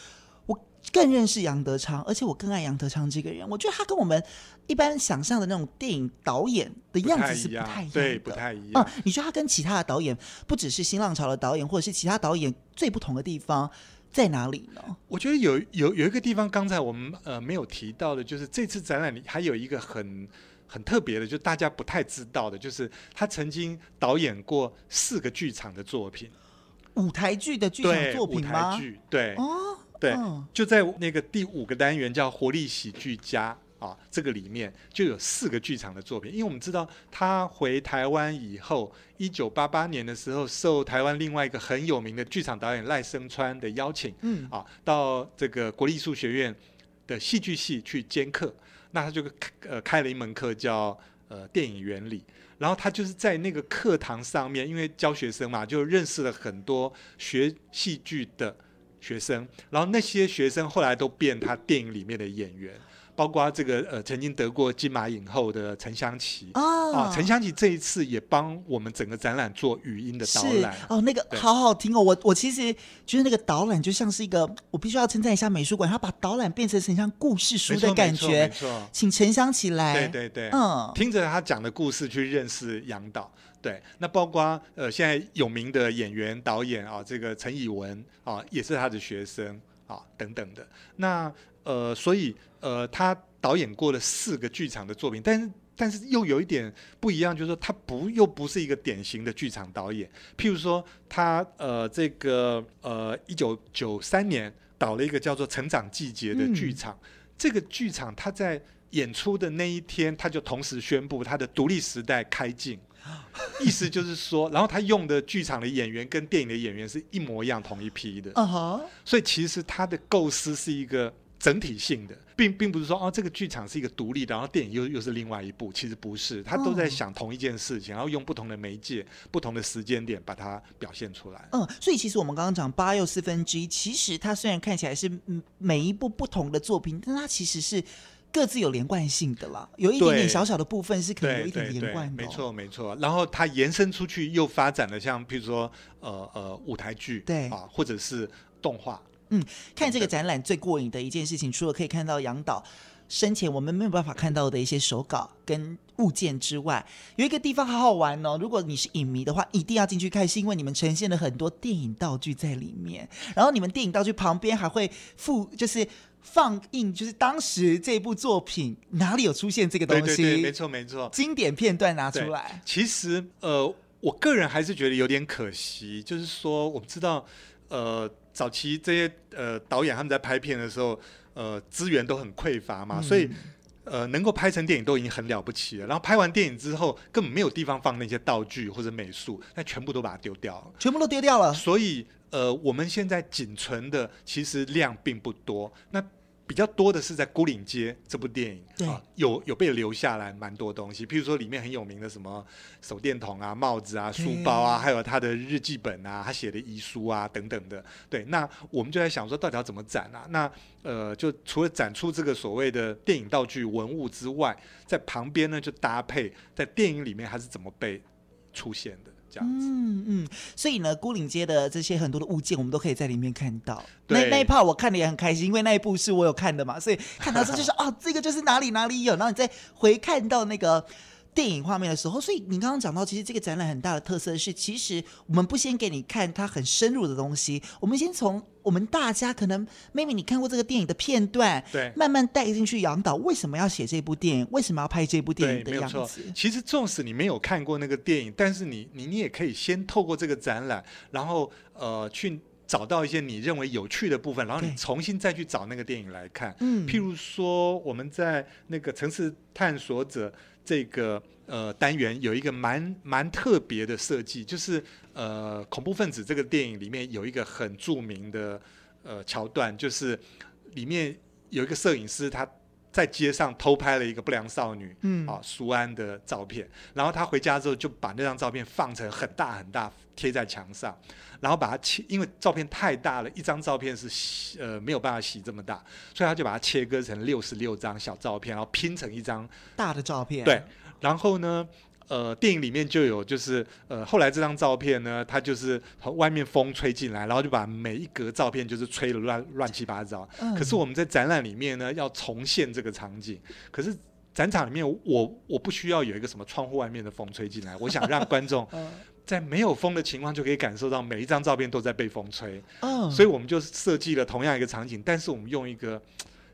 更认识杨德昌，而且我更爱杨德昌这个人。我觉得他跟我们一般想象的那种电影导演的样子是不太一样的，对，不太一样。嗯，你觉得他跟其他的导演，不只是新浪潮的导演，或者是其他导演最不同的地方在哪里呢？我觉得有有有一个地方，刚才我们呃没有提到的，就是这次展览里还有一个很很特别的，就大家不太知道的，就是他曾经导演过四个剧场的作品，舞台剧的剧场作品吗？对，对哦。对，就在那个第五个单元叫活力喜剧家啊，这个里面就有四个剧场的作品。因为我们知道他回台湾以后，一九八八年的时候，受台湾另外一个很有名的剧场导演赖声川的邀请，嗯，啊，到这个国立艺术学院的戏剧系去兼课。那他就呃开了一门课叫呃电影原理，然后他就是在那个课堂上面，因为教学生嘛，就认识了很多学戏剧的学生，然后那些学生后来都变他电影里面的演员。包括这个呃，曾经得过金马影后的陈香琪哦，啊，陈香琪这一次也帮我们整个展览做语音的导览哦，那个好好听哦。我我其实觉得那个导览就像是一个，我必须要称赞一下美术馆，他把导览变成很像故事书的感觉。没错，请陈香琪来，对对对，嗯，听着他讲的故事去认识杨导。对，那包括呃，现在有名的演员导演啊，这个陈以文啊，也是他的学生啊，等等的。那呃，所以呃，他导演过了四个剧场的作品，但是但是又有一点不一样，就是说他不又不是一个典型的剧场导演。譬如说他呃这个呃一九九三年导了一个叫做《成长季节》的剧场，嗯、这个剧场他在演出的那一天，他就同时宣布他的独立时代开镜，意思就是说，然后他用的剧场的演员跟电影的演员是一模一样，同一批的。Uh huh. 所以其实他的构思是一个。整体性的，并并不是说哦，这个剧场是一个独立的，然后电影又又是另外一部，其实不是，他都在想同一件事情，然后用不同的媒介、不同的时间点把它表现出来。嗯，所以其实我们刚刚讲八又四分之一，其实它虽然看起来是每一部不同的作品，但它其实是各自有连贯性的啦，有一点点小小的部分是可能有一点连贯的。没错没错，然后它延伸出去又发展了像譬如说呃呃舞台剧，对啊，或者是动画。嗯，看这个展览最过瘾的一件事情，除了可以看到杨导生前我们没有办法看到的一些手稿跟物件之外，有一个地方好好玩哦。如果你是影迷的话，一定要进去看，是因为你们呈现了很多电影道具在里面。然后你们电影道具旁边还会附，就是放映，就是当时这部作品 哪里有出现这个东西？对对对，没错没错，经典片段拿出来。其实呃，我个人还是觉得有点可惜，就是说我们知道呃。早期这些呃导演他们在拍片的时候，呃资源都很匮乏嘛，嗯、所以呃能够拍成电影都已经很了不起了。然后拍完电影之后，根本没有地方放那些道具或者美术，那全部都把它丢掉了，全部都丢掉了。所以呃我们现在仅存的其实量并不多。那比较多的是在牯岭街这部电影对啊，有有被留下来蛮多东西，譬如说里面很有名的什么手电筒啊、帽子啊、书包啊，还有他的日记本啊、他写的遗书啊等等的。对，那我们就在想说，到底要怎么展啊？那呃，就除了展出这个所谓的电影道具文物之外，在旁边呢就搭配在电影里面它是怎么被出现的。嗯嗯，所以呢，孤岭街的这些很多的物件，我们都可以在里面看到。那那一 part 我看的也很开心，因为那一部是我有看的嘛，所以看到这就是哦，这个就是哪里哪里有，然后你再回看到那个。电影画面的时候，所以你刚刚讲到，其实这个展览很大的特色是，其实我们不先给你看它很深入的东西，我们先从我们大家可能 maybe 你看过这个电影的片段，对，慢慢带进去。杨导为什么要写这部电影？为什么要拍这部电影的样子？其实纵使你没有看过那个电影，但是你你你也可以先透过这个展览，然后呃去找到一些你认为有趣的部分，然后你重新再去找那个电影来看。嗯，譬如说我们在那个城市探索者。这个呃单元有一个蛮蛮特别的设计，就是呃恐怖分子这个电影里面有一个很著名的呃桥段，就是里面有一个摄影师他在街上偷拍了一个不良少女，嗯。啊苏安的照片，然后他回家之后就把那张照片放成很大很大贴在墙上，然后把它切，因为照片太大了，一张照片是洗呃没有办法洗这么大，所以他就把它切割成六十六张小照片，然后拼成一张大的照片。对，然后呢，呃，电影里面就有就是呃后来这张照片呢，它就是外面风吹进来，然后就把每一格照片就是吹得乱乱七八糟。嗯。可是我们在展览里面呢，要重现这个场景，可是展场里面我我不需要有一个什么窗户外面的风吹进来，我想让观众。在没有风的情况，就可以感受到每一张照片都在被风吹。Oh. 所以我们就设计了同样一个场景，但是我们用一个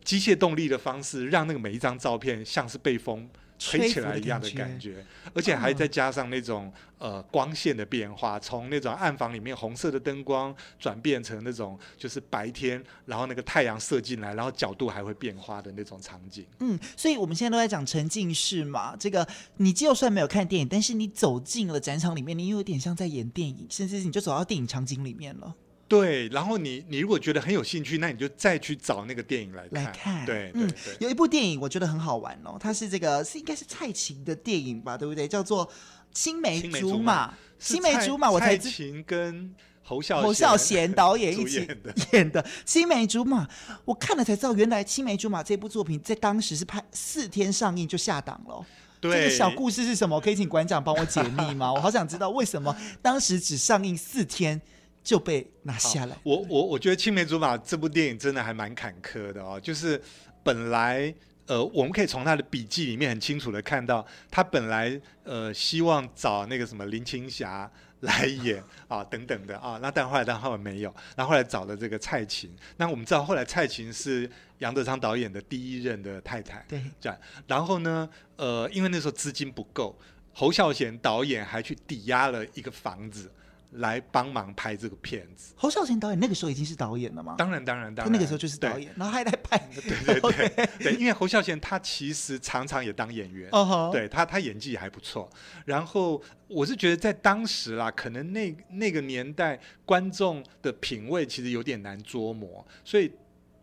机械动力的方式，让那个每一张照片像是被风吹起来一样的感觉，而且还再加上那种、嗯、呃光线的变化，从那种暗房里面红色的灯光转变成那种就是白天，然后那个太阳射进来，然后角度还会变化的那种场景。嗯，所以我们现在都在讲沉浸式嘛，这个你就算没有看电影，但是你走进了展场里面，你有点像在演电影，甚至你就走到电影场景里面了。对，然后你你如果觉得很有兴趣，那你就再去找那个电影来看。来看，对，嗯，有一部电影我觉得很好玩哦，它是这个是应该是蔡琴的电影吧，对不对？叫做《青梅竹马》。青梅竹马，我才蔡琴跟侯孝侯孝贤导演一起 演的。青梅竹马》，我看了才知道，原来《青梅竹马》这部作品在当时是拍四天上映就下档了。对，这个小故事是什么？可以请馆长帮我解密吗？我好想知道为什么当时只上映四天。就被拿下来。我我我觉得《青梅竹马》这部电影真的还蛮坎坷的哦。就是本来呃，我们可以从他的笔记里面很清楚的看到，他本来呃希望找那个什么林青霞来演啊等等的啊。那但后来但后来没有，然后后来找了这个蔡琴。那我们知道后来蔡琴是杨德昌导演的第一任的太太。对，这样。然后呢，呃，因为那时候资金不够，侯孝贤导演还去抵押了一个房子。来帮忙拍这个片子。侯孝贤导演那个时候已经是导演了吗？当然，当然，当然。他那个时候就是导演，然后还在拍。对对对对，对，因为侯孝贤他其实常常也当演员，uh -huh. 对他他演技也还不错。然后我是觉得在当时啦，可能那那个年代观众的品味其实有点难捉摸，所以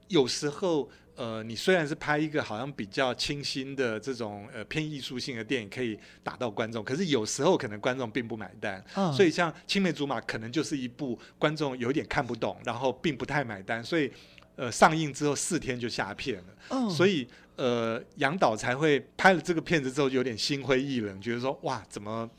有时候。呃，你虽然是拍一个好像比较清新的这种呃偏艺术性的电影，可以打到观众，可是有时候可能观众并不买单。嗯。所以像《青梅竹马》可能就是一部观众有点看不懂，然后并不太买单，所以呃上映之后四天就下片了。嗯。所以呃杨导才会拍了这个片子之后有点心灰意冷，觉得说哇怎么。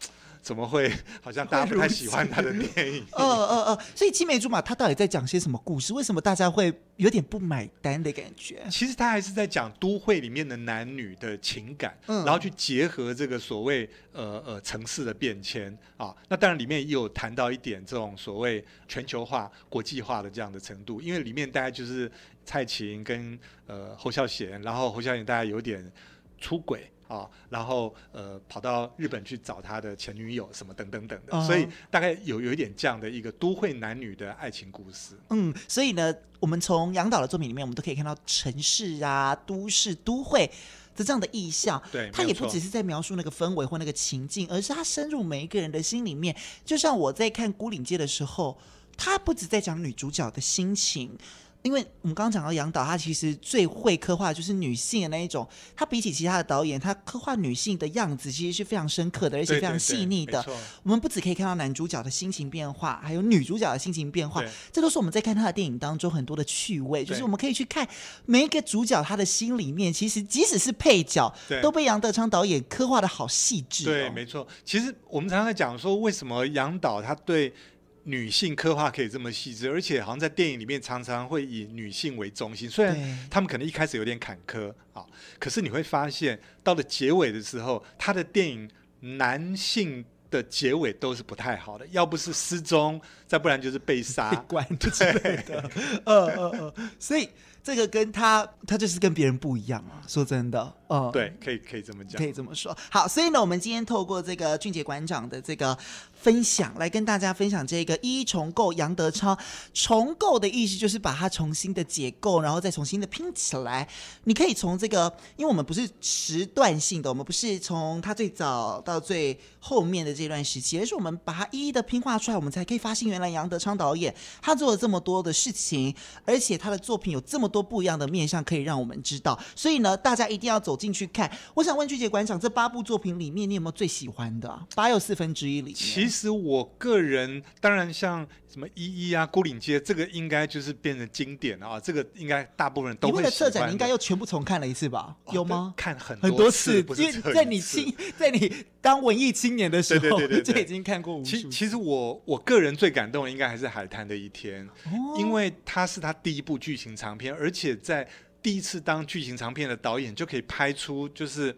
怎么会？好像大家不太喜欢他的电影。呃呃呃，所以《青梅竹马》他到底在讲些什么故事？为什么大家会有点不买单的感觉？其实他还是在讲都会里面的男女的情感，嗯、然后去结合这个所谓呃呃城市的变迁啊。那当然里面也有谈到一点这种所谓全球化、国际化的这样的程度，因为里面大概就是蔡琴跟呃侯孝贤，然后侯孝贤大概有点出轨。啊，然后呃，跑到日本去找他的前女友什么等等等的，uh -huh. 所以大概有有一点这样的一个都会男女的爱情故事。嗯，所以呢，我们从杨导的作品里面，我们都可以看到城市啊、都市、都会的这样的意象。对，他也不只是在描述那个氛围或那个情境，而是他深入每一个人的心里面。就像我在看《孤岭街》的时候，他不止在讲女主角的心情。因为我们刚刚讲到杨导，他其实最会刻画就是女性的那一种。他比起其他的导演，他刻画女性的样子其实是非常深刻的，而且非常细腻的。对对对，我们不只可以看到男主角的心情变化，还有女主角的心情变化，这都是我们在看他的电影当中很多的趣味。就是我们可以去看每一个主角他的心里面，其实即使是配角，都被杨德昌导演刻画的好细致哦。对，没错。其实我们常常在讲说，为什么杨导他对。女性刻画可以这么细致，而且好像在电影里面常常会以女性为中心。虽然他们可能一开始有点坎坷啊，可是你会发现到了结尾的时候，他的电影男性的结尾都是不太好的，要不是失踪，再不然就是被杀、被关之类的。呃呃呃，所以。这个跟他，他就是跟别人不一样啊！说真的，嗯，对，可以可以这么讲，可以这么说。好，所以呢，我们今天透过这个俊杰馆长的这个分享，来跟大家分享这个一重构杨德昌。重构的意思就是把它重新的解构，然后再重新的拼起来。你可以从这个，因为我们不是时段性的，我们不是从他最早到最后面的这段时期，而是我们把它一一的拼画出来，我们才可以发现原来杨德昌导演他做了这么多的事情，而且他的作品有这么多。不一样的面向可以让我们知道，所以呢，大家一定要走进去看。我想问俊杰馆长，这八部作品里面，你有没有最喜欢的？八又四分之一里，其实我个人当然像什么一一啊、孤岭街，这个应该就是变成经典了啊。这个应该大部分人都会。你为了策展，你应该又全部重看了一次吧？哦、有吗？看很多很多次，因为在你青，在你当文艺青年的时候，对对对对对，就已经看过无数。其其实我我个人最感动的应该还是《海滩的一天》，哦，因为它是他第一部剧情长片，而且在第一次当剧情长片的导演就可以拍出，就是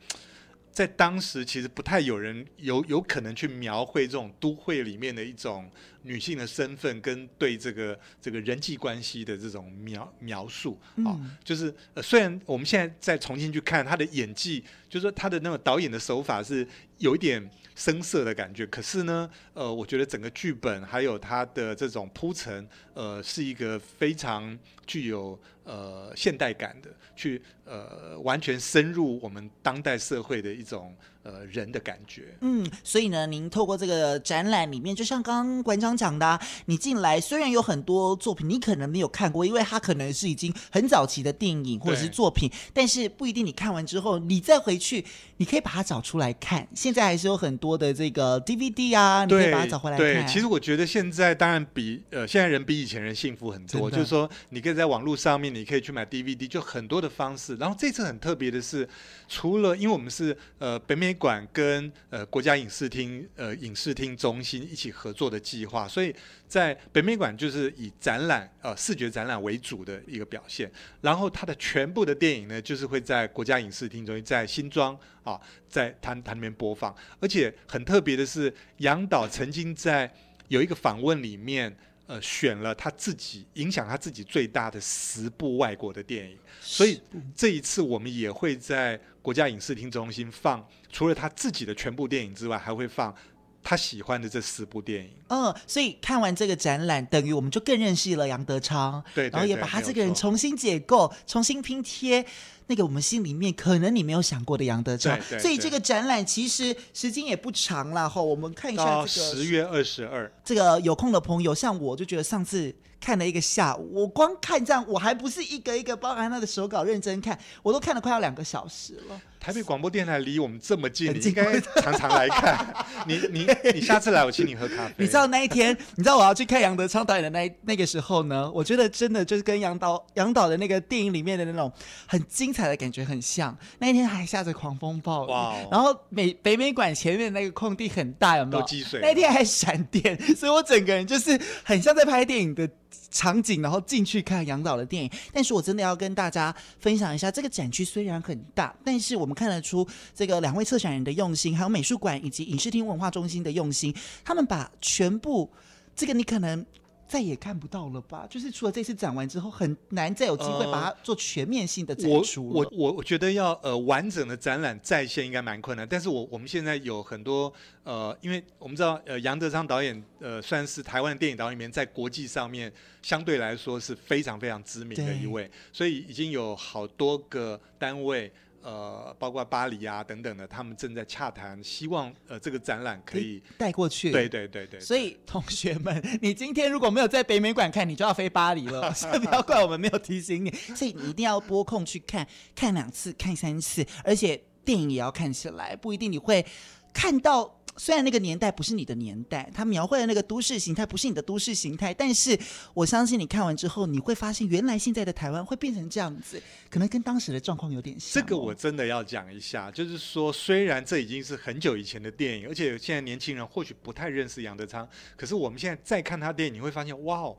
在当时其实不太有人有有可能去描绘这种都会里面的一种女性的身份跟对这个这个人际关系的这种描描述啊，嗯、就是呃，虽然我们现在再重新去看她的演技，就是说她的那个导演的手法是有一点生涩的感觉，可是呢，呃，我觉得整个剧本还有她的这种铺陈，呃，是一个非常具有呃现代感的，去呃完全深入我们当代社会的一种。呃，人的感觉，嗯，所以呢，您透过这个展览里面，就像刚刚馆长讲的啊，你进来虽然有很多作品你可能没有看过，因为它可能是已经很早期的电影或者是作品，但是不一定你看完之后，你再回去，你可以把它找出来看。现在还是有很多的这个 DVD 啊，你可以把它找回来看。对，其实我觉得现在当然比呃现在人比以前人幸福很多，就是说你可以在网络上面，你可以去买 DVD，就很多的方式。然后这次很特别的是，除了因为我们是呃北美。馆跟呃国家影视厅呃影视厅中心一起合作的计划，所以在北美馆就是以展览呃视觉展览为主的一个表现，然后它的全部的电影呢，就是会在国家影视厅中心在新庄啊，在它它里面播放，而且很特别的是，杨导曾经在有一个访问里面。呃，选了他自己影响他自己最大的十部外国的电影，所以这一次我们也会在国家影视厅中心放，除了他自己的全部电影之外，还会放他喜欢的这十部电影。嗯，所以看完这个展览，等于我们就更认识了杨德昌，对，对，对，然后也把他这个人重新解构、重新拼贴。那个我们心里面可能你没有想过的杨德昌，所以这个展览其实时间也不长了哈。我们看一下这个十月二十二，这个有空的朋友，像我就觉得上次看了一个下午，我光看这样，我还不是一个一个包含他的手稿认真看，我都看了快要两个小时了。台北广播电台离我们这么近，你应该常常来看。你你你下次来，我请你喝咖啡。你知道那一天，你知道我要去看杨德昌导演的那那个时候呢？我觉得真的就是跟杨导杨导的那个电影里面的那种很精彩的感觉很像。那一天还下着狂风暴雨，哇然后美北美馆前面那个空地很大，有没有？都积水。那天还闪电，所以我整个人就是很像在拍电影的场景，然后进去看杨导的电影。但是我真的要跟大家分享一下，这个展区虽然很大，但是我们看得出这个两位策展人的用心，还有美术馆以及影视厅文化中心的用心。他们把全部这个你可能再也看不到了吧？就是除了这次展完之后，很难再有机会把它做全面性的展出。我我我觉得要呃完整的展览再现应该蛮困难。但是我我们现在有很多呃，因为我们知道呃杨德昌导演呃算是台湾电影导演里面在国际上面相对来说是非常非常知名的一位，所以已经有好多个单位。呃，包括巴黎啊等等的，他们正在洽谈，希望呃这个展览可以带过去。对对对对。所以同学们，你今天如果没有在北美馆看，你就要飞巴黎了。所以不要怪我们没有提醒你。所以你一定要拨空去看，看两次，看三次，而且电影也要看起来，不一定你会看到。虽然那个年代不是你的年代，他描绘的那个都市形态不是你的都市形态，但是我相信你看完之后，你会发现原来现在的台湾会变成这样子，可能跟当时的状况有点像哦。这个我真的要讲一下，就是说，虽然这已经是很久以前的电影，而且现在年轻人或许不太认识杨德昌，可是我们现在再看他电影，你会发现，哇哦，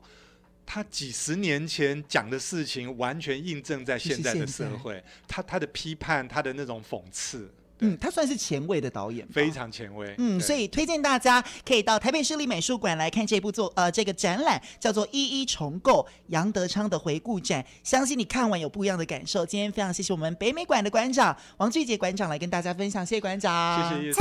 他几十年前讲的事情完全印证在现在的社会，他他的批判，他的那种讽刺。嗯，他算是前卫的导演，非常前卫。嗯，所以推荐大家可以到台北市立美术馆来看这部作呃这个展览，叫做《一一重构杨德昌的回顾展》，相信你看完有不一样的感受。今天非常谢谢我们北美馆的馆长王俊杰馆长来跟大家分享，谢谢馆长。谢谢。